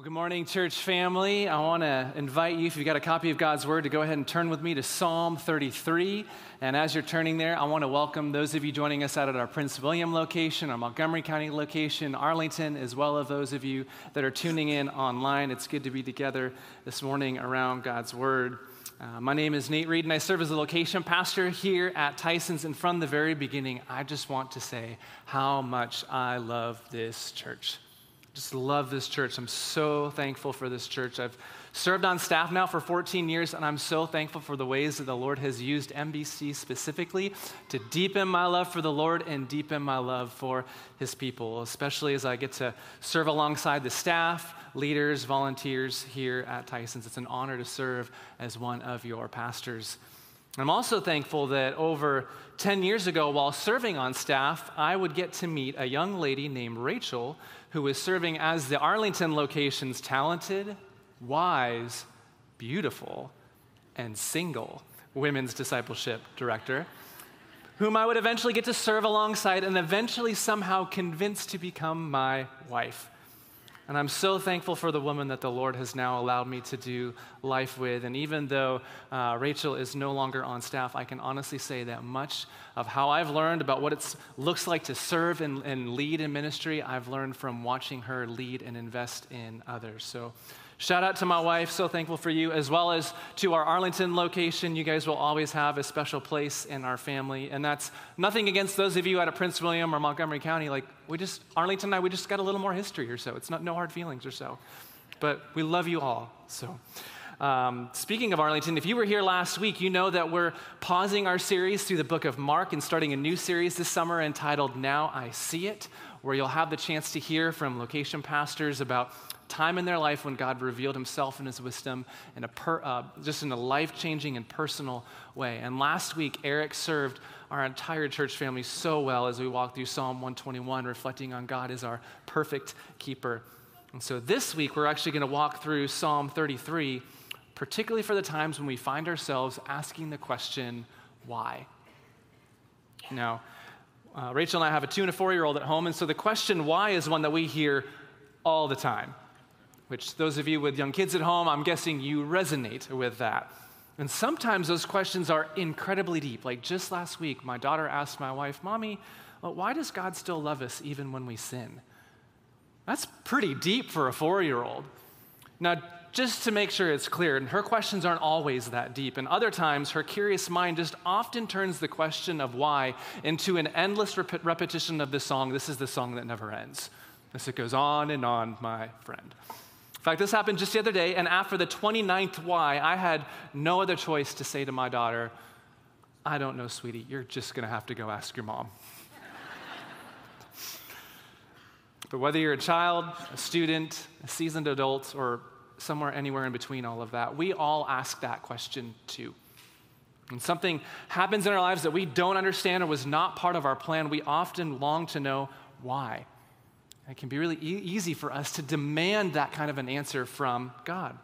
Well, good morning, church family. I want to invite you, if you've got a copy of God's Word, to go ahead and turn with me to Psalm 33. And as you're turning there, I want to welcome those of you joining us out at our Prince William location, our Montgomery County location, Arlington, as well as those of you that are tuning in online. It's good to be together this morning around God's Word. Uh, my name is Nate Reed, and I serve as the location pastor here at Tyson's. And from the very beginning, I just want to say how much I love this church just love this church. I'm so thankful for this church. I've served on staff now for 14 years, and I'm so thankful for the ways that the Lord has used MBC specifically to deepen my love for the Lord and deepen my love for His people, especially as I get to serve alongside the staff, leaders, volunteers here at Tyson's. It's an honor to serve as one of your pastors. I'm also thankful that over 10 years ago, while serving on staff, I would get to meet a young lady named Rachel who was serving as the Arlington location's talented, wise, beautiful, and single women's discipleship director, whom I would eventually get to serve alongside and eventually somehow convince to become my wife. And I'm so thankful for the woman that the Lord has now allowed me to do life with. And even though uh, Rachel is no longer on staff, I can honestly say that much of how I've learned about what it looks like to serve and, and lead in ministry, I've learned from watching her lead and invest in others. So Shout out to my wife, so thankful for you, as well as to our Arlington location. You guys will always have a special place in our family. And that's nothing against those of you out of Prince William or Montgomery County. Like, we just, Arlington and I, we just got a little more history or so. It's not no hard feelings or so. But we love you all. So, um, speaking of Arlington, if you were here last week, you know that we're pausing our series through the book of Mark and starting a new series this summer entitled Now I See It, where you'll have the chance to hear from location pastors about time in their life when God revealed himself and his wisdom in a per, uh, just in a life changing and personal way. And last week, Eric served our entire church family so well as we walked through Psalm 121, reflecting on God as our perfect keeper. And so this week, we're actually going to walk through Psalm 33, particularly for the times when we find ourselves asking the question, why? Now, uh, Rachel and I have a two and a four year old at home, and so the question why is one that we hear all the time which those of you with young kids at home, I'm guessing you resonate with that. And sometimes those questions are incredibly deep. Like just last week, my daughter asked my wife, Mommy, well, why does God still love us even when we sin? That's pretty deep for a four year old. Now, just to make sure it's clear, and her questions aren't always that deep. And other times, her curious mind just often turns the question of why into an endless rep- repetition of the song, This is the song that never ends. As it goes on and on, my friend. In fact, this happened just the other day, and after the 29th why, I had no other choice to say to my daughter, I don't know, sweetie, you're just gonna have to go ask your mom. but whether you're a child, a student, a seasoned adult, or somewhere anywhere in between all of that, we all ask that question too. When something happens in our lives that we don't understand or was not part of our plan, we often long to know why. It can be really e- easy for us to demand that kind of an answer from God.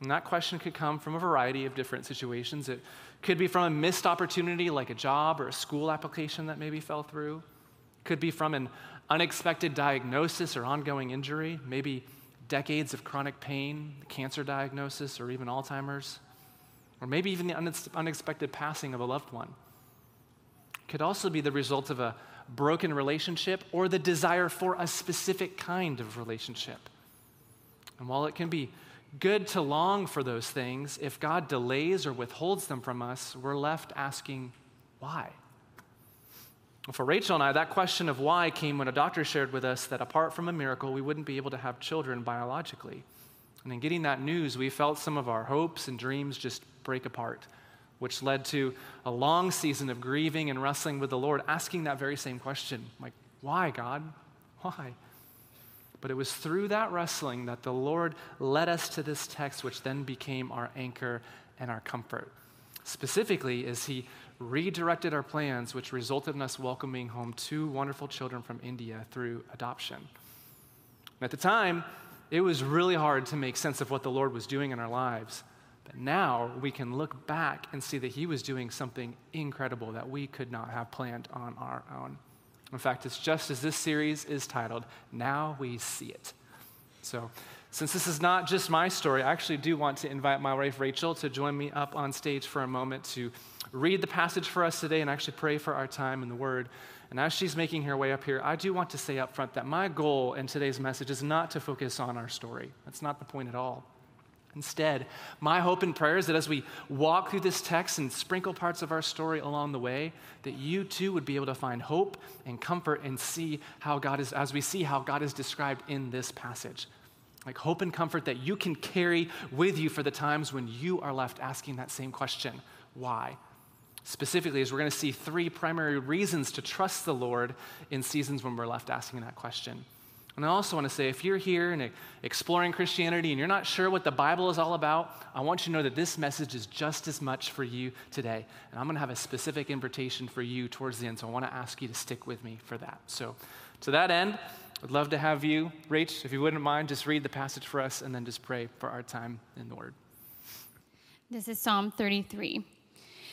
And that question could come from a variety of different situations. It could be from a missed opportunity like a job or a school application that maybe fell through. It could be from an unexpected diagnosis or ongoing injury, maybe decades of chronic pain, cancer diagnosis, or even Alzheimer's, or maybe even the unexpected passing of a loved one. It could also be the result of a broken relationship or the desire for a specific kind of relationship. And while it can be good to long for those things, if God delays or withholds them from us, we're left asking, why? For Rachel and I, that question of why came when a doctor shared with us that apart from a miracle, we wouldn't be able to have children biologically. And in getting that news, we felt some of our hopes and dreams just break apart which led to a long season of grieving and wrestling with the Lord, asking that very same question like, why, God? Why? But it was through that wrestling that the Lord led us to this text, which then became our anchor and our comfort. Specifically, as He redirected our plans, which resulted in us welcoming home two wonderful children from India through adoption. And at the time, it was really hard to make sense of what the Lord was doing in our lives. But now we can look back and see that he was doing something incredible that we could not have planned on our own. In fact, it's just as this series is titled, Now We See It. So Since this is not just my story, I actually do want to invite my wife Rachel to join me up on stage for a moment to read the passage for us today and actually pray for our time in the Word. And as she's making her way up here, I do want to say up front that my goal in today's message is not to focus on our story. That's not the point at all. Instead, my hope and prayer is that as we walk through this text and sprinkle parts of our story along the way, that you too would be able to find hope and comfort and see how God is, as we see how God is described in this passage. Like hope and comfort that you can carry with you for the times when you are left asking that same question why? Specifically, as we're going to see three primary reasons to trust the Lord in seasons when we're left asking that question. And I also want to say if you're here and exploring Christianity and you're not sure what the Bible is all about, I want you to know that this message is just as much for you today. And I'm going to have a specific invitation for you towards the end. So I want to ask you to stick with me for that. So, to that end, I'd love to have you, Rach, if you wouldn't mind, just read the passage for us and then just pray for our time in the Word. This is Psalm 33.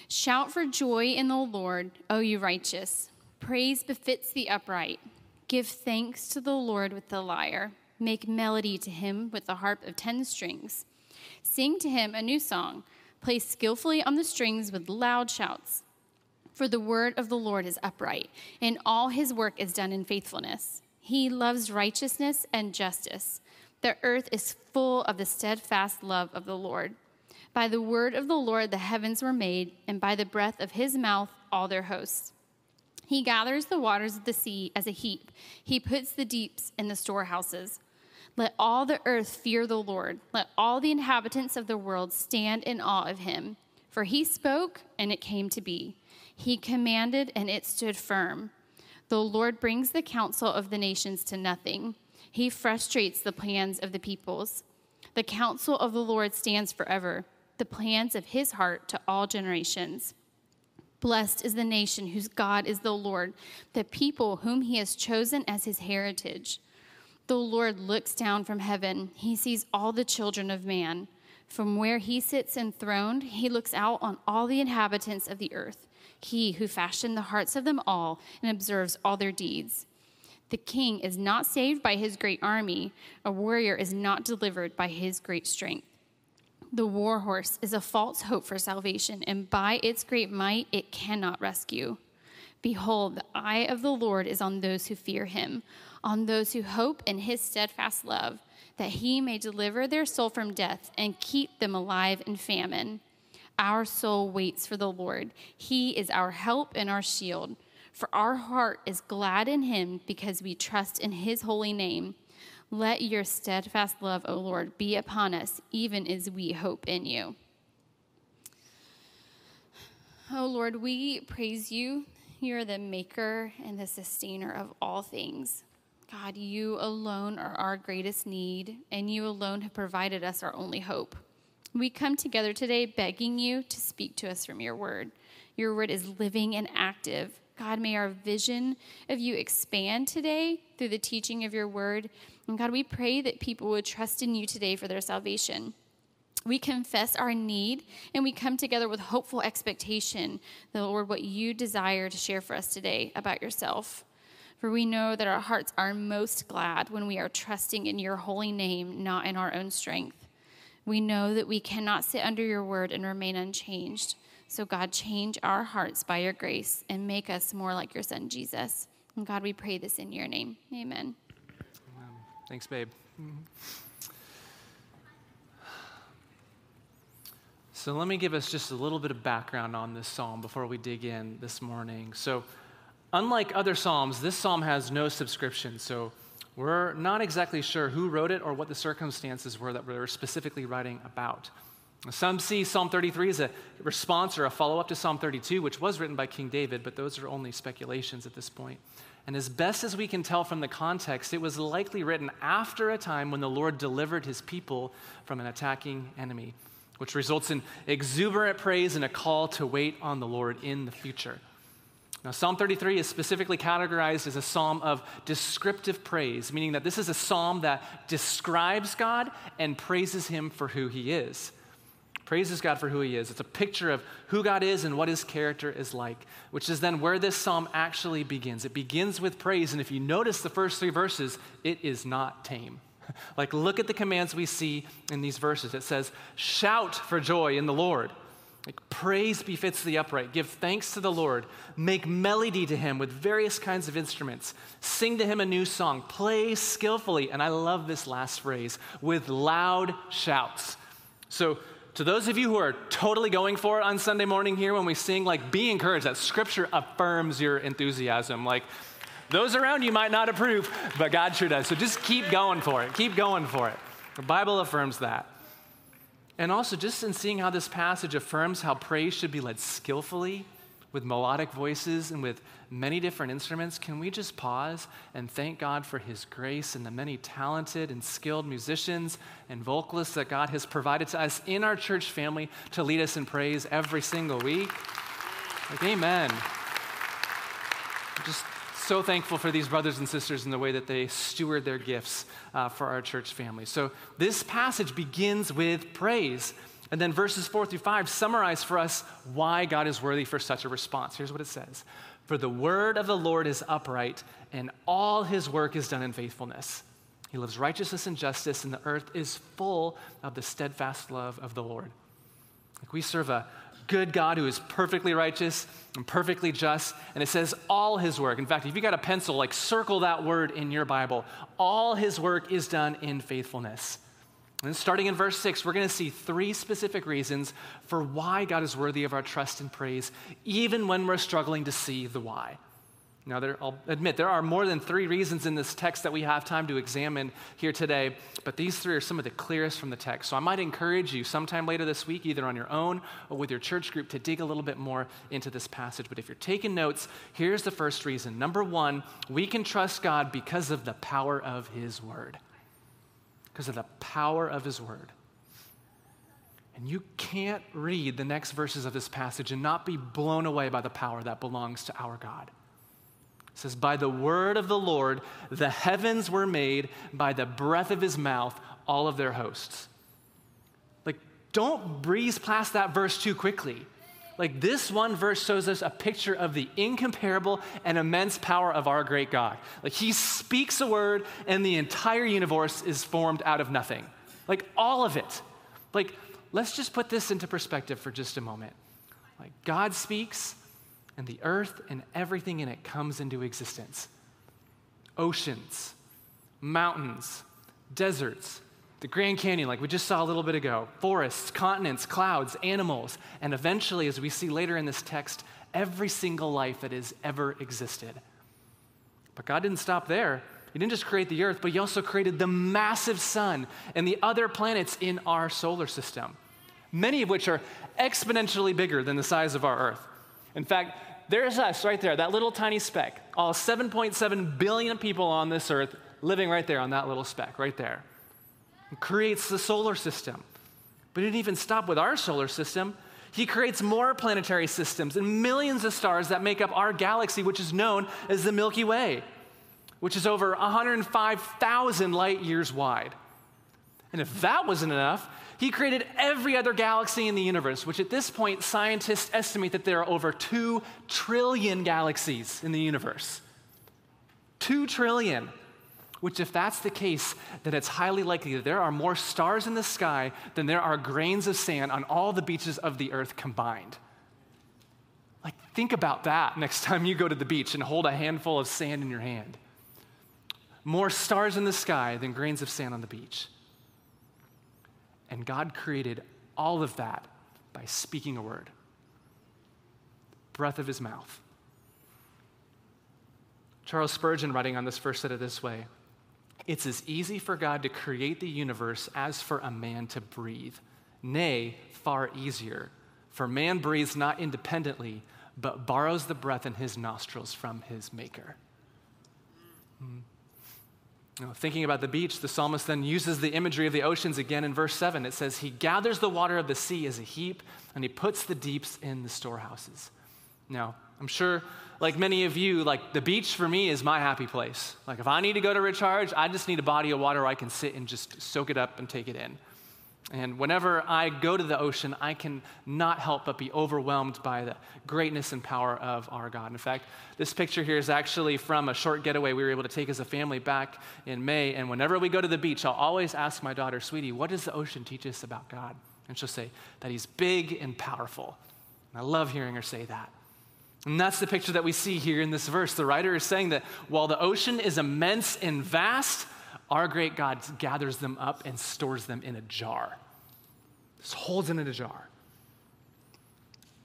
Shout for joy in the Lord, O you righteous. Praise befits the upright. Give thanks to the Lord with the lyre. Make melody to him with the harp of ten strings. Sing to him a new song. Play skillfully on the strings with loud shouts. For the word of the Lord is upright, and all his work is done in faithfulness. He loves righteousness and justice. The earth is full of the steadfast love of the Lord. By the word of the Lord the heavens were made, and by the breath of his mouth all their hosts. He gathers the waters of the sea as a heap, he puts the deeps in the storehouses. Let all the earth fear the Lord. Let all the inhabitants of the world stand in awe of him. For he spoke, and it came to be. He commanded, and it stood firm. The Lord brings the counsel of the nations to nothing. He frustrates the plans of the peoples. The counsel of the Lord stands forever the plans of his heart to all generations. Blessed is the nation whose God is the Lord, the people whom he has chosen as his heritage. The Lord looks down from heaven. He sees all the children of man. From where he sits enthroned, he looks out on all the inhabitants of the earth. He who fashioned the hearts of them all and observes all their deeds. The king is not saved by his great army, a warrior is not delivered by his great strength. The war horse is a false hope for salvation, and by its great might it cannot rescue. Behold, the eye of the Lord is on those who fear him, on those who hope in his steadfast love, that he may deliver their soul from death and keep them alive in famine. Our soul waits for the Lord. He is our help and our shield. For our heart is glad in him because we trust in his holy name. Let your steadfast love, O Lord, be upon us, even as we hope in you. O Lord, we praise you. You're the maker and the sustainer of all things. God, you alone are our greatest need, and you alone have provided us our only hope. We come together today begging you to speak to us from your word. Your word is living and active. God, may our vision of you expand today through the teaching of your word. And God, we pray that people would trust in you today for their salvation. We confess our need and we come together with hopeful expectation, the Lord, what you desire to share for us today about yourself. For we know that our hearts are most glad when we are trusting in your holy name, not in our own strength. We know that we cannot sit under your word and remain unchanged. So, God, change our hearts by your grace and make us more like your son, Jesus. And God, we pray this in your name. Amen. Thanks, babe. So, let me give us just a little bit of background on this psalm before we dig in this morning. So, unlike other psalms, this psalm has no subscription. So, we're not exactly sure who wrote it or what the circumstances were that we were specifically writing about. Some see Psalm 33 as a response or a follow up to Psalm 32, which was written by King David, but those are only speculations at this point. And as best as we can tell from the context, it was likely written after a time when the Lord delivered his people from an attacking enemy, which results in exuberant praise and a call to wait on the Lord in the future. Now, Psalm 33 is specifically categorized as a psalm of descriptive praise, meaning that this is a psalm that describes God and praises him for who he is praises God for who he is. It's a picture of who God is and what his character is like, which is then where this psalm actually begins. It begins with praise, and if you notice the first three verses, it is not tame. like, look at the commands we see in these verses. It says, Shout for joy in the Lord. Like, praise befits the upright. Give thanks to the Lord. Make melody to him with various kinds of instruments. Sing to him a new song. Play skillfully. And I love this last phrase with loud shouts. So, to those of you who are totally going for it on Sunday morning here when we sing, like, be encouraged that scripture affirms your enthusiasm. Like, those around you might not approve, but God sure does. So just keep going for it. Keep going for it. The Bible affirms that. And also, just in seeing how this passage affirms how praise should be led skillfully with melodic voices and with many different instruments, can we just pause and thank God for His grace and the many talented and skilled musicians and vocalists that God has provided to us in our church family to lead us in praise every single week? Like, amen. I'm Just so thankful for these brothers and sisters in the way that they steward their gifts uh, for our church family. So, this passage begins with praise. And then verses four through five summarize for us why God is worthy for such a response. Here's what it says For the word of the Lord is upright, and all his work is done in faithfulness. He loves righteousness and justice, and the earth is full of the steadfast love of the Lord. Like we serve a good God who is perfectly righteous and perfectly just. And it says all his work. In fact, if you got a pencil, like circle that word in your Bible. All his work is done in faithfulness. And starting in verse 6, we're going to see three specific reasons for why God is worthy of our trust and praise, even when we're struggling to see the why. Now, there, I'll admit there are more than three reasons in this text that we have time to examine here today, but these three are some of the clearest from the text. So I might encourage you sometime later this week, either on your own or with your church group, to dig a little bit more into this passage. But if you're taking notes, here's the first reason. Number one, we can trust God because of the power of His Word. Because of the power of His Word. And you can't read the next verses of this passage and not be blown away by the power that belongs to our God. It says, By the word of the Lord, the heavens were made, by the breath of his mouth, all of their hosts. Like, don't breeze past that verse too quickly. Like, this one verse shows us a picture of the incomparable and immense power of our great God. Like, he speaks a word, and the entire universe is formed out of nothing. Like, all of it. Like, let's just put this into perspective for just a moment. Like, God speaks, and the earth and everything in it comes into existence oceans, mountains, deserts, the Grand Canyon, like we just saw a little bit ago, forests, continents, clouds, animals, and eventually, as we see later in this text, every single life that has ever existed. But God didn't stop there. He didn't just create the earth, but He also created the massive sun and the other planets in our solar system, many of which are exponentially bigger than the size of our earth. In fact, there's us right there, that little tiny speck. All 7.7 billion people on this earth living right there on that little speck, right there. Creates the solar system. But he didn't even stop with our solar system. He creates more planetary systems and millions of stars that make up our galaxy, which is known as the Milky Way, which is over 105,000 light years wide. And if that wasn't enough, he created every other galaxy in the universe, which at this point, scientists estimate that there are over 2 trillion galaxies in the universe. 2 trillion. Which, if that's the case, then it's highly likely that there are more stars in the sky than there are grains of sand on all the beaches of the earth combined. Like, think about that next time you go to the beach and hold a handful of sand in your hand. More stars in the sky than grains of sand on the beach. And God created all of that by speaking a word breath of his mouth. Charles Spurgeon, writing on this verse, said it this way It's as easy for God to create the universe as for a man to breathe. Nay, far easier. For man breathes not independently, but borrows the breath in his nostrils from his Maker. Hmm. Thinking about the beach, the psalmist then uses the imagery of the oceans again in verse 7. It says, He gathers the water of the sea as a heap, and He puts the deeps in the storehouses. Now, I'm sure, like many of you, like the beach for me is my happy place. Like if I need to go to recharge, I just need a body of water where I can sit and just soak it up and take it in. And whenever I go to the ocean, I can not help but be overwhelmed by the greatness and power of our God. In fact, this picture here is actually from a short getaway we were able to take as a family back in May. And whenever we go to the beach, I'll always ask my daughter, Sweetie, what does the ocean teach us about God? And she'll say that he's big and powerful. And I love hearing her say that. And that's the picture that we see here in this verse. The writer is saying that while the ocean is immense and vast, our great God gathers them up and stores them in a jar. Just holds them in a jar.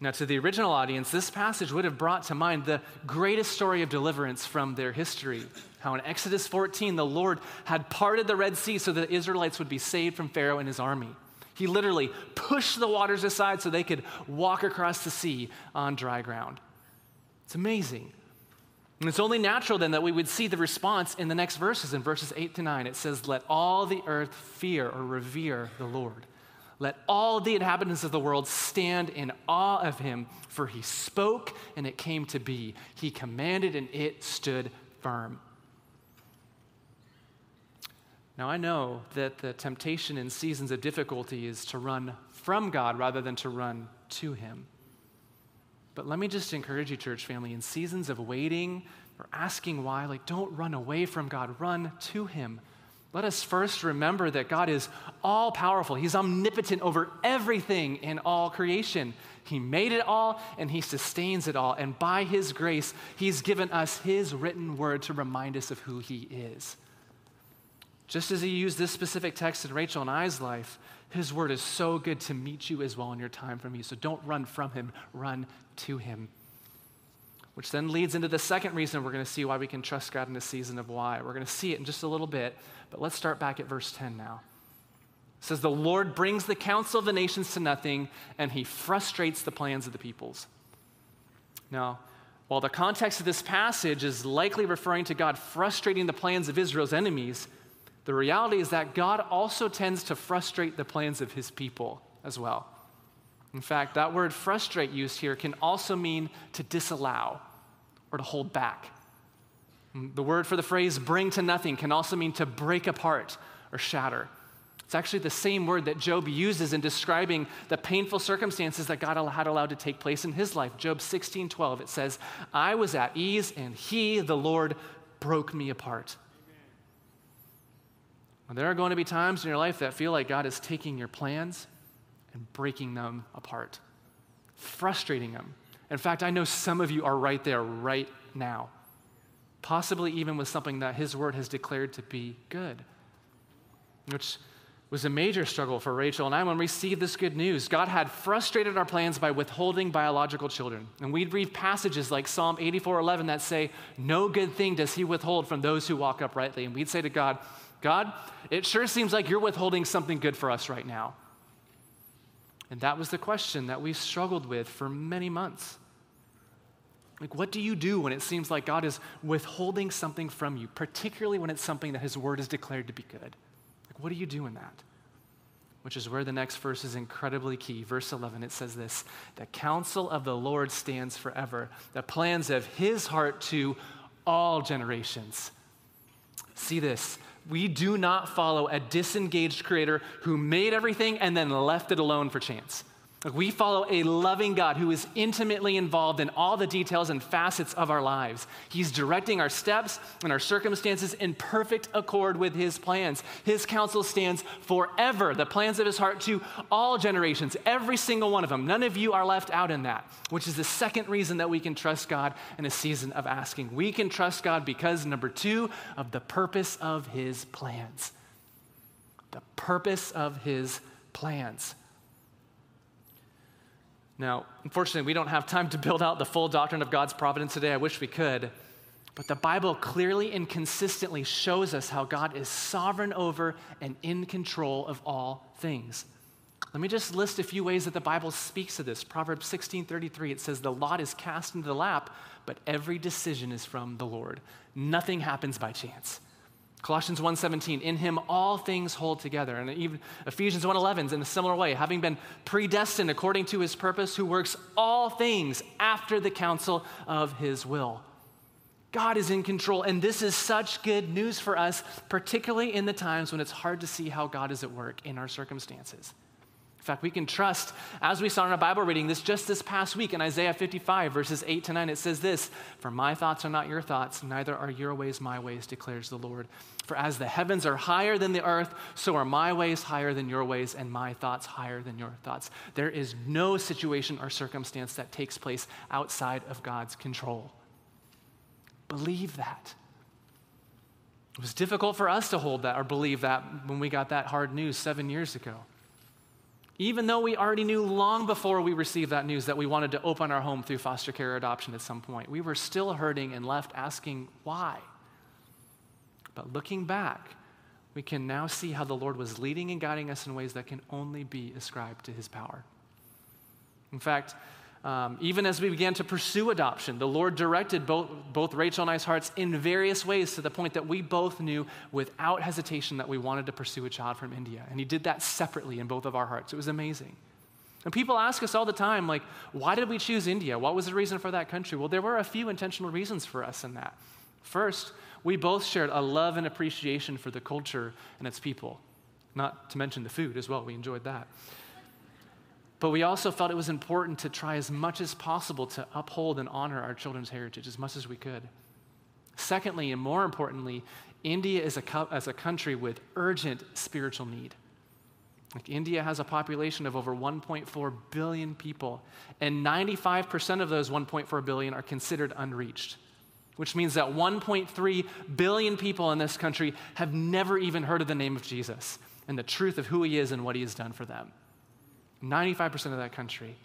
Now, to the original audience, this passage would have brought to mind the greatest story of deliverance from their history. How in Exodus 14, the Lord had parted the Red Sea so that the Israelites would be saved from Pharaoh and his army. He literally pushed the waters aside so they could walk across the sea on dry ground. It's amazing. And it's only natural then that we would see the response in the next verses, in verses 8 to 9. It says, Let all the earth fear or revere the Lord. Let all the inhabitants of the world stand in awe of him, for he spoke and it came to be. He commanded and it stood firm. Now, I know that the temptation in seasons of difficulty is to run from God rather than to run to him. But let me just encourage you, church family, in seasons of waiting or asking why, like, don't run away from God, run to him. Let us first remember that God is all powerful. He's omnipotent over everything in all creation. He made it all and He sustains it all. And by His grace, He's given us His written word to remind us of who He is. Just as He used this specific text in Rachel and I's life, His word is so good to meet you as well in your time from you. So don't run from Him, run to Him. Which then leads into the second reason we're going to see why we can trust God in a season of why. We're going to see it in just a little bit, but let's start back at verse 10 now. It says, The Lord brings the counsel of the nations to nothing, and he frustrates the plans of the peoples. Now, while the context of this passage is likely referring to God frustrating the plans of Israel's enemies, the reality is that God also tends to frustrate the plans of his people as well. In fact, that word frustrate used here can also mean to disallow or to hold back. The word for the phrase bring to nothing can also mean to break apart or shatter. It's actually the same word that Job uses in describing the painful circumstances that God had allowed to take place in his life. Job 16 12, it says, I was at ease, and he, the Lord, broke me apart. There are going to be times in your life that feel like God is taking your plans and breaking them apart, frustrating them. In fact, I know some of you are right there right now, possibly even with something that His Word has declared to be good, which was a major struggle for Rachel and I when we received this good news. God had frustrated our plans by withholding biological children. And we'd read passages like Psalm 84:11 that say, "No good thing does he withhold from those who walk uprightly." And we'd say to God, "God, it sure seems like you're withholding something good for us right now." And that was the question that we struggled with for many months. Like, what do you do when it seems like God is withholding something from you, particularly when it's something that His Word is declared to be good? Like, what do you do in that? Which is where the next verse is incredibly key. Verse 11, it says this The counsel of the Lord stands forever, the plans of His heart to all generations. See this we do not follow a disengaged creator who made everything and then left it alone for chance. We follow a loving God who is intimately involved in all the details and facets of our lives. He's directing our steps and our circumstances in perfect accord with His plans. His counsel stands forever, the plans of His heart to all generations, every single one of them. None of you are left out in that, which is the second reason that we can trust God in a season of asking. We can trust God because, number two, of the purpose of His plans. The purpose of His plans. Now, unfortunately, we don't have time to build out the full doctrine of God's providence today. I wish we could. But the Bible clearly and consistently shows us how God is sovereign over and in control of all things. Let me just list a few ways that the Bible speaks of this. Proverbs 16:33 it says the lot is cast into the lap, but every decision is from the Lord. Nothing happens by chance. Colossians 1:17, in him all things hold together. And even Ephesians 1:11 in a similar way, having been predestined according to his purpose, who works all things after the counsel of his will. God is in control, and this is such good news for us, particularly in the times when it's hard to see how God is at work in our circumstances. Fact, we can trust, as we saw in our Bible reading this just this past week in Isaiah 55, verses 8 to 9, it says this For my thoughts are not your thoughts, neither are your ways my ways, declares the Lord. For as the heavens are higher than the earth, so are my ways higher than your ways, and my thoughts higher than your thoughts. There is no situation or circumstance that takes place outside of God's control. Believe that. It was difficult for us to hold that or believe that when we got that hard news seven years ago. Even though we already knew long before we received that news that we wanted to open our home through foster care adoption at some point, we were still hurting and left asking why. But looking back, we can now see how the Lord was leading and guiding us in ways that can only be ascribed to his power. In fact, um, even as we began to pursue adoption, the Lord directed both, both Rachel and I's hearts in various ways to the point that we both knew without hesitation that we wanted to pursue a child from India. And He did that separately in both of our hearts. It was amazing. And people ask us all the time, like, why did we choose India? What was the reason for that country? Well, there were a few intentional reasons for us in that. First, we both shared a love and appreciation for the culture and its people, not to mention the food as well. We enjoyed that. But we also felt it was important to try as much as possible to uphold and honor our children's heritage as much as we could. Secondly, and more importantly, India is a, co- as a country with urgent spiritual need. Like India has a population of over 1.4 billion people, and 95% of those 1.4 billion are considered unreached, which means that 1.3 billion people in this country have never even heard of the name of Jesus and the truth of who he is and what he has done for them. 95% of that country.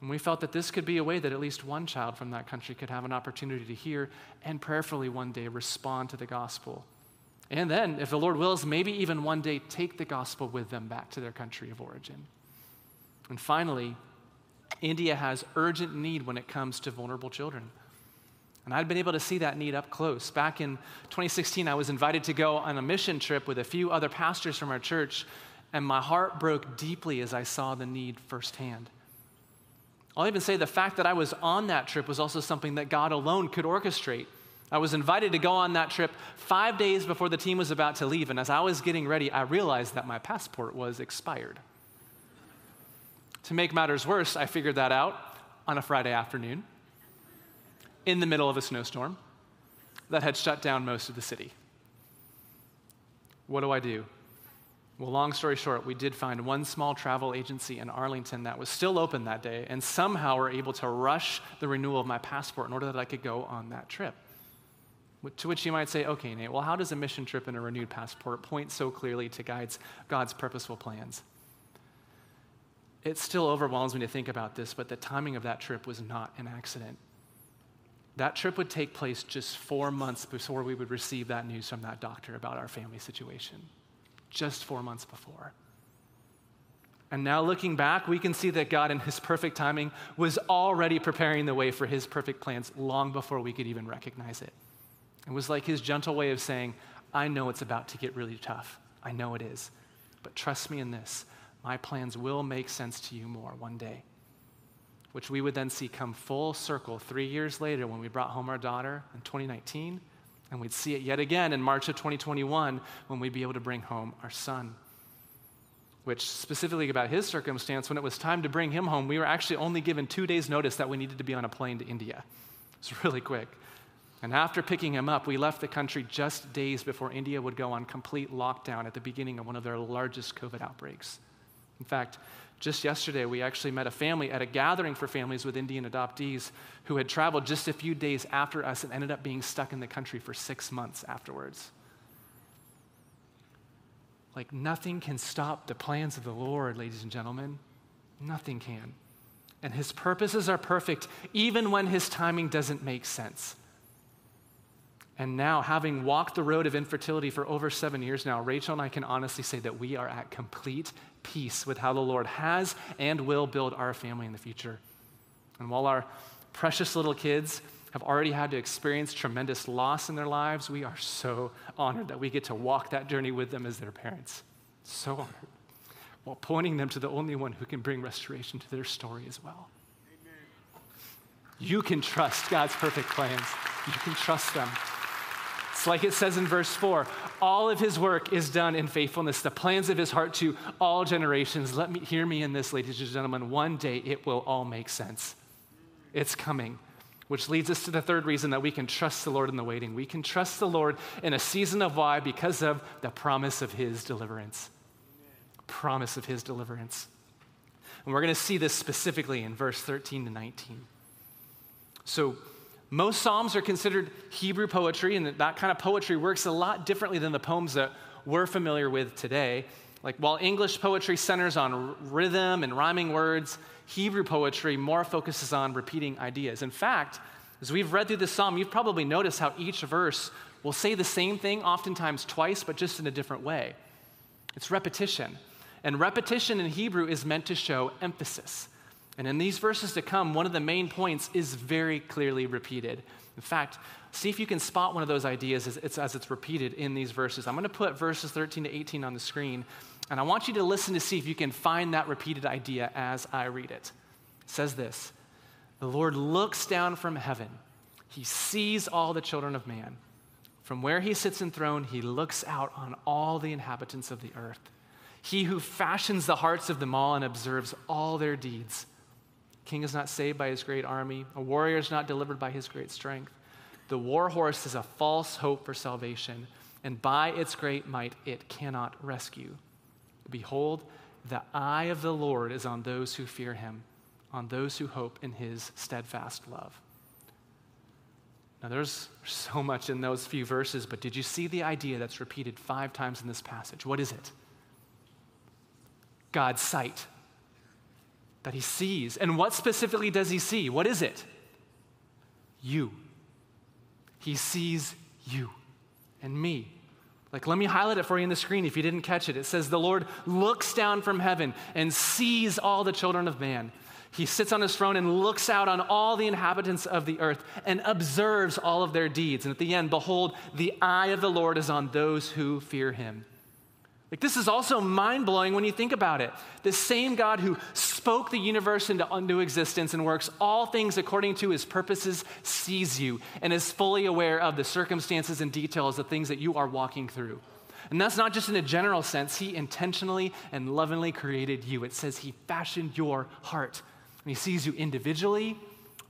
And we felt that this could be a way that at least one child from that country could have an opportunity to hear and prayerfully one day respond to the gospel. And then, if the Lord wills, maybe even one day take the gospel with them back to their country of origin. And finally, India has urgent need when it comes to vulnerable children. And I'd been able to see that need up close. Back in 2016, I was invited to go on a mission trip with a few other pastors from our church and my heart broke deeply as I saw the need firsthand. I'll even say the fact that I was on that trip was also something that God alone could orchestrate. I was invited to go on that trip five days before the team was about to leave, and as I was getting ready, I realized that my passport was expired. To make matters worse, I figured that out on a Friday afternoon in the middle of a snowstorm that had shut down most of the city. What do I do? Well, long story short, we did find one small travel agency in Arlington that was still open that day, and somehow were able to rush the renewal of my passport in order that I could go on that trip. To which you might say, okay, Nate, well, how does a mission trip and a renewed passport point so clearly to God's, God's purposeful plans? It still overwhelms me to think about this, but the timing of that trip was not an accident. That trip would take place just four months before we would receive that news from that doctor about our family situation just four months before. And now, looking back, we can see that God, in His perfect timing, was already preparing the way for His perfect plans long before we could even recognize it. It was like His gentle way of saying, I know it's about to get really tough. I know it is. But trust me in this my plans will make sense to you more one day. Which we would then see come full circle three years later when we brought home our daughter in 2019 and we'd see it yet again in March of 2021 when we'd be able to bring home our son. Which, specifically about his circumstance, when it was time to bring him home, we were actually only given two days' notice that we needed to be on a plane to India. It was really quick. And after picking him up, we left the country just days before India would go on complete lockdown at the beginning of one of their largest COVID outbreaks. In fact, just yesterday, we actually met a family at a gathering for families with Indian adoptees who had traveled just a few days after us and ended up being stuck in the country for six months afterwards. Like, nothing can stop the plans of the Lord, ladies and gentlemen. Nothing can. And his purposes are perfect, even when his timing doesn't make sense. And now, having walked the road of infertility for over seven years now, Rachel and I can honestly say that we are at complete peace with how the Lord has and will build our family in the future. And while our precious little kids have already had to experience tremendous loss in their lives, we are so honored that we get to walk that journey with them as their parents. So honored. While pointing them to the only one who can bring restoration to their story as well. You can trust God's perfect plans. You can trust them. It's like it says in verse 4 all of his work is done in faithfulness, the plans of his heart to all generations. Let me hear me in this, ladies and gentlemen. One day it will all make sense. It's coming. Which leads us to the third reason that we can trust the Lord in the waiting. We can trust the Lord in a season of why because of the promise of his deliverance. Promise of his deliverance. And we're going to see this specifically in verse 13 to 19. So, most Psalms are considered Hebrew poetry, and that kind of poetry works a lot differently than the poems that we're familiar with today. Like, while English poetry centers on rhythm and rhyming words, Hebrew poetry more focuses on repeating ideas. In fact, as we've read through this psalm, you've probably noticed how each verse will say the same thing, oftentimes twice, but just in a different way. It's repetition. And repetition in Hebrew is meant to show emphasis. And in these verses to come, one of the main points is very clearly repeated. In fact, see if you can spot one of those ideas as it's, as it's repeated in these verses. I'm going to put verses 13 to 18 on the screen, and I want you to listen to see if you can find that repeated idea as I read it. It says this The Lord looks down from heaven, He sees all the children of man. From where He sits enthroned, He looks out on all the inhabitants of the earth. He who fashions the hearts of them all and observes all their deeds. King is not saved by his great army. A warrior is not delivered by his great strength. The war horse is a false hope for salvation, and by its great might it cannot rescue. Behold, the eye of the Lord is on those who fear him, on those who hope in his steadfast love. Now, there's so much in those few verses, but did you see the idea that's repeated five times in this passage? What is it? God's sight that he sees. And what specifically does he see? What is it? You. He sees you and me. Like, let me highlight it for you in the screen if you didn't catch it. It says, The Lord looks down from heaven and sees all the children of man. He sits on his throne and looks out on all the inhabitants of the earth and observes all of their deeds. And at the end, behold, the eye of the Lord is on those who fear him. Like, this is also mind blowing when you think about it. The same God who spoke the universe into, into existence and works all things according to his purposes sees you and is fully aware of the circumstances and details of things that you are walking through. And that's not just in a general sense, he intentionally and lovingly created you. It says he fashioned your heart, and he sees you individually,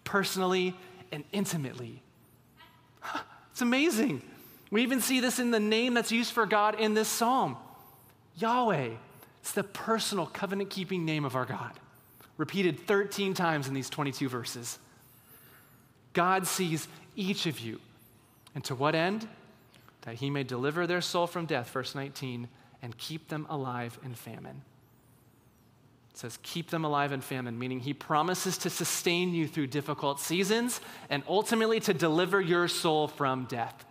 personally, and intimately. It's amazing. We even see this in the name that's used for God in this psalm. Yahweh. It's the personal covenant keeping name of our God, repeated 13 times in these 22 verses. God sees each of you. And to what end? That he may deliver their soul from death, verse 19, and keep them alive in famine. It says, keep them alive in famine, meaning he promises to sustain you through difficult seasons and ultimately to deliver your soul from death,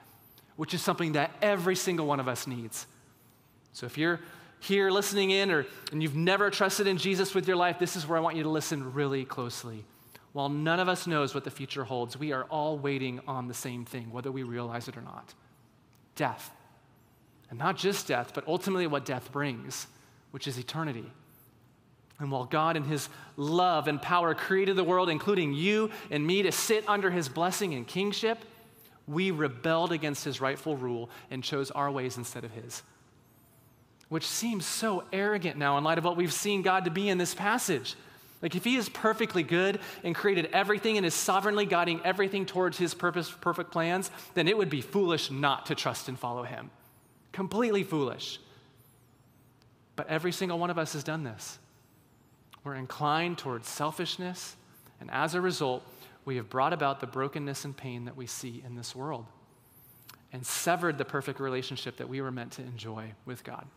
which is something that every single one of us needs. So if you're here listening in or and you've never trusted in Jesus with your life, this is where I want you to listen really closely. While none of us knows what the future holds, we are all waiting on the same thing, whether we realize it or not death. And not just death, but ultimately what death brings, which is eternity. And while God, in His love and power, created the world, including you and me, to sit under His blessing and kingship, we rebelled against His rightful rule and chose our ways instead of His which seems so arrogant now in light of what we've seen God to be in this passage. Like, if He is perfectly good and created everything and is sovereignly guiding everything towards His purpose, perfect plans, then it would be foolish not to trust and follow Him. Completely foolish. But every single one of us has done this. We're inclined towards selfishness, and as a result, we have brought about the brokenness and pain that we see in this world and severed the perfect relationship that we were meant to enjoy with God.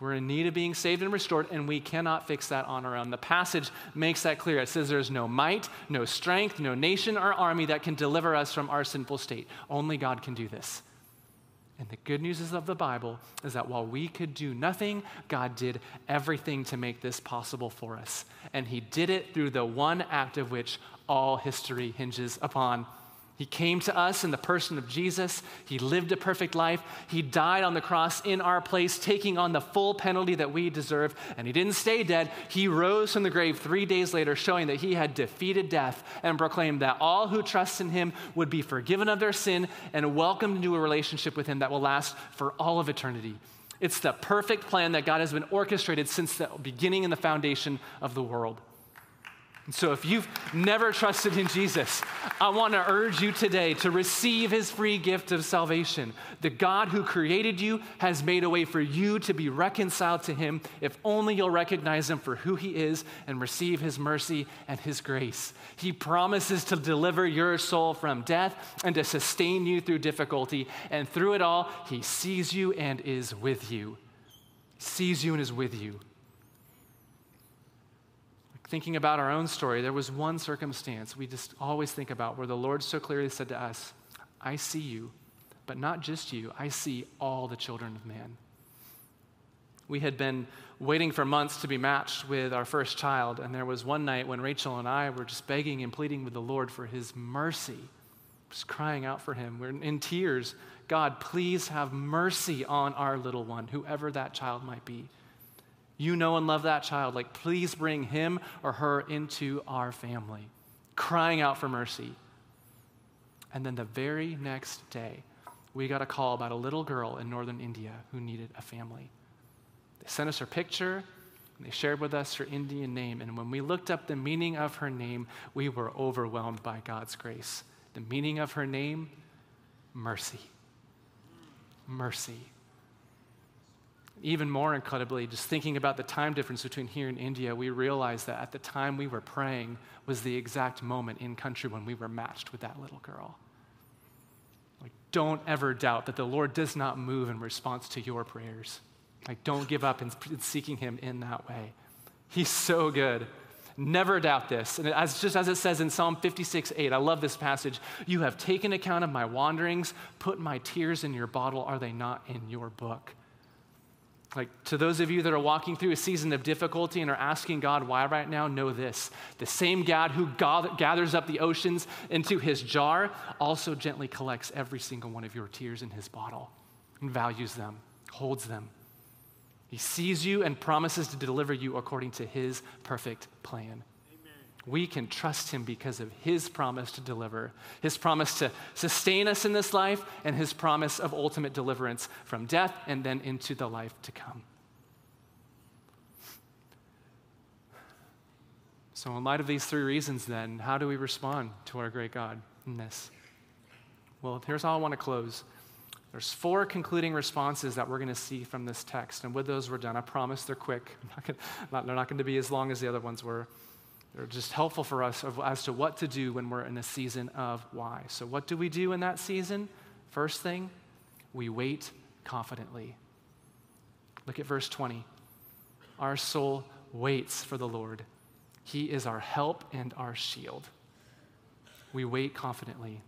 We're in need of being saved and restored, and we cannot fix that on our own. The passage makes that clear. It says there's no might, no strength, no nation or army that can deliver us from our sinful state. Only God can do this. And the good news of the Bible is that while we could do nothing, God did everything to make this possible for us. And He did it through the one act of which all history hinges upon He came to us in the person of Jesus. He lived a perfect life. He died on the cross in our place, taking on the full penalty that we deserve. And he didn't stay dead. He rose from the grave three days later, showing that he had defeated death and proclaimed that all who trust in him would be forgiven of their sin and welcomed into a relationship with him that will last for all of eternity. It's the perfect plan that God has been orchestrated since the beginning and the foundation of the world. And so, if you've never trusted in Jesus, I want to urge you today to receive his free gift of salvation. The God who created you has made a way for you to be reconciled to him if only you'll recognize him for who he is and receive his mercy and his grace. He promises to deliver your soul from death and to sustain you through difficulty. And through it all, he sees you and is with you. Sees you and is with you thinking about our own story, there was one circumstance we just always think about where the Lord so clearly said to us, I see you, but not just you, I see all the children of man. We had been waiting for months to be matched with our first child, and there was one night when Rachel and I were just begging and pleading with the Lord for his mercy, just crying out for him. We're in tears. God, please have mercy on our little one, whoever that child might be. You know and love that child. Like, please bring him or her into our family, crying out for mercy. And then the very next day, we got a call about a little girl in northern India who needed a family. They sent us her picture, and they shared with us her Indian name. And when we looked up the meaning of her name, we were overwhelmed by God's grace. The meaning of her name, mercy. Mercy even more incredibly, just thinking about the time difference between here and India, we realized that at the time we were praying was the exact moment in country when we were matched with that little girl. Like, don't ever doubt that the Lord does not move in response to your prayers. Like, don't give up in, in seeking Him in that way. He's so good. Never doubt this. And as, just as it says in Psalm 56 8, I love this passage. You have taken account of my wanderings, put my tears in your bottle. Are they not in your book? Like, to those of you that are walking through a season of difficulty and are asking God why right now, know this. The same God who gathers up the oceans into his jar also gently collects every single one of your tears in his bottle and values them, holds them. He sees you and promises to deliver you according to his perfect plan we can trust him because of his promise to deliver, his promise to sustain us in this life, and his promise of ultimate deliverance from death and then into the life to come. So, in light of these three reasons, then, how do we respond to our great God in this? Well, here's how I want to close. There's four concluding responses that we're going to see from this text. And with those, we're done. I promise they're quick. Not gonna, not, they're not going to be as long as the other ones were. They're just helpful for us as to what to do when we're in a season of why. So, what do we do in that season? First thing, we wait confidently. Look at verse 20. Our soul waits for the Lord, He is our help and our shield. We wait confidently.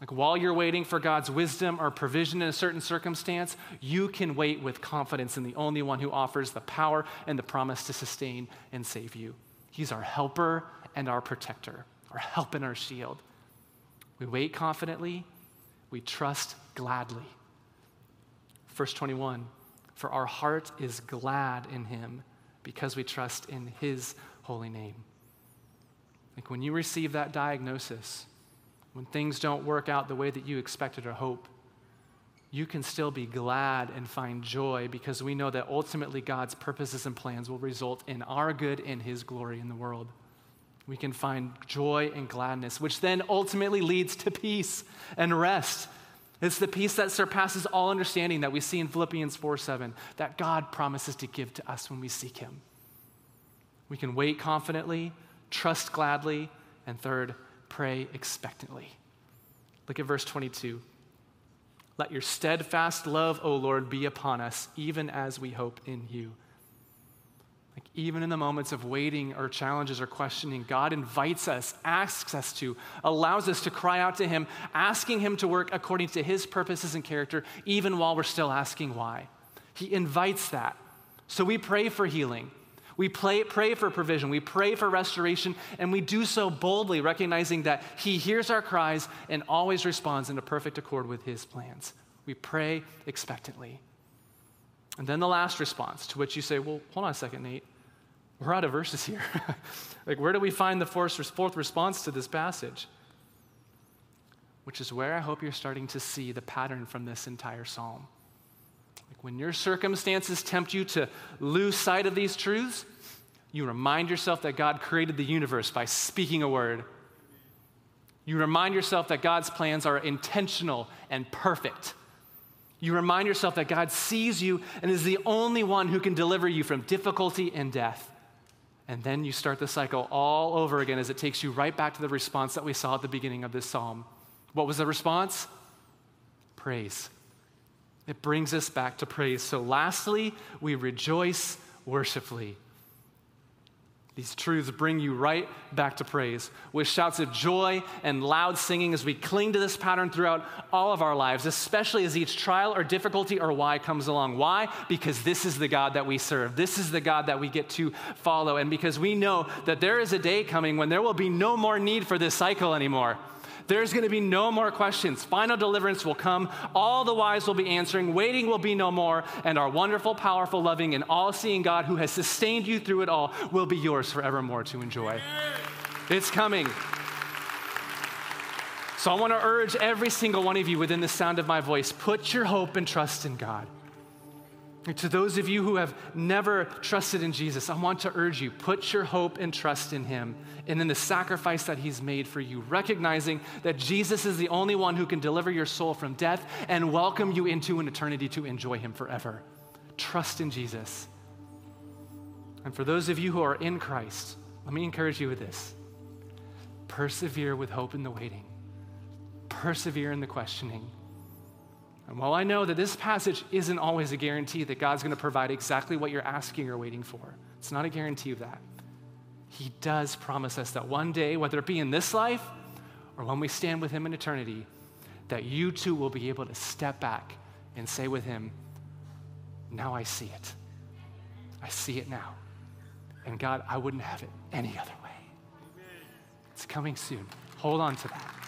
Like while you're waiting for God's wisdom or provision in a certain circumstance, you can wait with confidence in the only one who offers the power and the promise to sustain and save you. He's our helper and our protector, our help and our shield. We wait confidently, we trust gladly. Verse 21 For our heart is glad in him because we trust in his holy name. Like when you receive that diagnosis, when things don't work out the way that you expected or hope, you can still be glad and find joy because we know that ultimately God's purposes and plans will result in our good and His glory in the world. We can find joy and gladness, which then ultimately leads to peace and rest. It's the peace that surpasses all understanding that we see in Philippians 4 7, that God promises to give to us when we seek Him. We can wait confidently, trust gladly, and third, pray expectantly. Look at verse 22. Let your steadfast love, O Lord, be upon us, even as we hope in you. Like, even in the moments of waiting or challenges or questioning, God invites us, asks us to, allows us to cry out to Him, asking Him to work according to His purposes and character, even while we're still asking why. He invites that. So we pray for healing. We pray, pray for provision, we pray for restoration, and we do so boldly, recognizing that He hears our cries and always responds in a perfect accord with His plans. We pray expectantly. And then the last response, to which you say, Well, hold on a second, Nate. We're out of verses here. like, where do we find the fourth, fourth response to this passage? Which is where I hope you're starting to see the pattern from this entire psalm. Like when your circumstances tempt you to lose sight of these truths, you remind yourself that God created the universe by speaking a word. You remind yourself that God's plans are intentional and perfect. You remind yourself that God sees you and is the only one who can deliver you from difficulty and death. And then you start the cycle all over again as it takes you right back to the response that we saw at the beginning of this psalm. What was the response? Praise. It brings us back to praise. So, lastly, we rejoice worshipfully. These truths bring you right back to praise with shouts of joy and loud singing as we cling to this pattern throughout all of our lives, especially as each trial or difficulty or why comes along. Why? Because this is the God that we serve. This is the God that we get to follow. And because we know that there is a day coming when there will be no more need for this cycle anymore. There's going to be no more questions. Final deliverance will come. All the whys will be answering. Waiting will be no more. And our wonderful, powerful, loving, and all seeing God who has sustained you through it all will be yours forevermore to enjoy. It's coming. So I want to urge every single one of you within the sound of my voice put your hope and trust in God. To those of you who have never trusted in Jesus, I want to urge you put your hope and trust in Him and in the sacrifice that He's made for you, recognizing that Jesus is the only one who can deliver your soul from death and welcome you into an eternity to enjoy Him forever. Trust in Jesus. And for those of you who are in Christ, let me encourage you with this persevere with hope in the waiting, persevere in the questioning and while I know that this passage isn't always a guarantee that God's going to provide exactly what you're asking or waiting for, it's not a guarantee of that. He does promise us that one day, whether it be in this life or when we stand with Him in eternity, that you too will be able to step back and say with Him, Now I see it. I see it now. And God, I wouldn't have it any other way. It's coming soon. Hold on to that.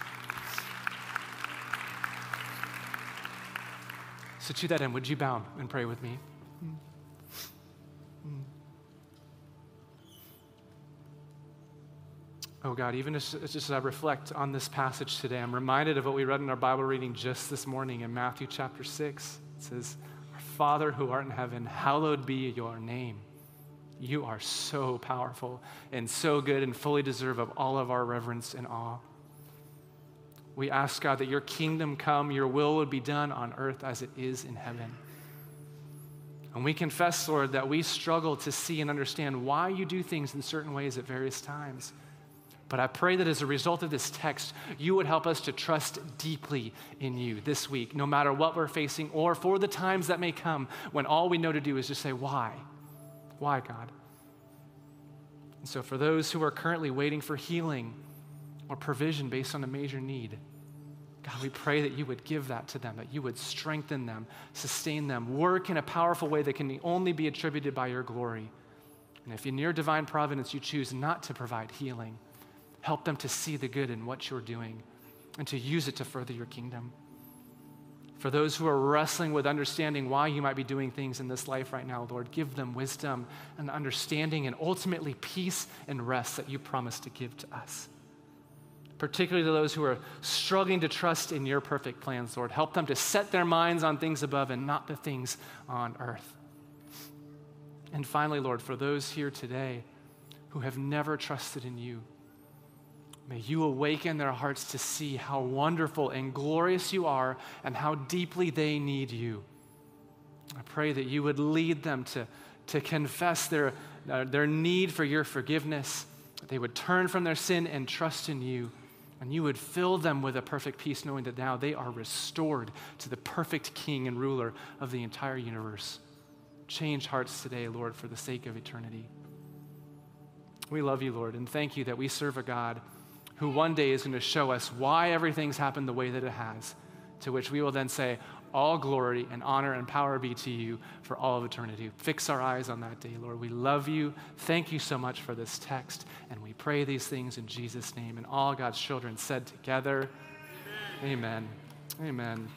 So, to that end, would you bow and pray with me? Oh God, even as, just as I reflect on this passage today, I'm reminded of what we read in our Bible reading just this morning in Matthew chapter 6. It says, Our Father who art in heaven, hallowed be your name. You are so powerful and so good and fully deserve of all of our reverence and awe. We ask, God, that your kingdom come, your will would be done on earth as it is in heaven. And we confess, Lord, that we struggle to see and understand why you do things in certain ways at various times. But I pray that as a result of this text, you would help us to trust deeply in you this week, no matter what we're facing or for the times that may come when all we know to do is just say, Why? Why, God? And so, for those who are currently waiting for healing, or provision based on a major need. God, we pray that you would give that to them, that you would strengthen them, sustain them, work in a powerful way that can only be attributed by your glory. And if in your divine providence you choose not to provide healing, help them to see the good in what you're doing and to use it to further your kingdom. For those who are wrestling with understanding why you might be doing things in this life right now, Lord, give them wisdom and understanding and ultimately peace and rest that you promise to give to us particularly to those who are struggling to trust in your perfect plans, Lord. Help them to set their minds on things above and not the things on earth. And finally, Lord, for those here today who have never trusted in you, may you awaken their hearts to see how wonderful and glorious you are and how deeply they need you. I pray that you would lead them to, to confess their, uh, their need for your forgiveness, that they would turn from their sin and trust in you and you would fill them with a perfect peace, knowing that now they are restored to the perfect King and ruler of the entire universe. Change hearts today, Lord, for the sake of eternity. We love you, Lord, and thank you that we serve a God who one day is going to show us why everything's happened the way that it has, to which we will then say, all glory and honor and power be to you for all of eternity. Fix our eyes on that day, Lord. We love you. Thank you so much for this text. And we pray these things in Jesus' name. And all God's children said together, Amen. Amen. Amen.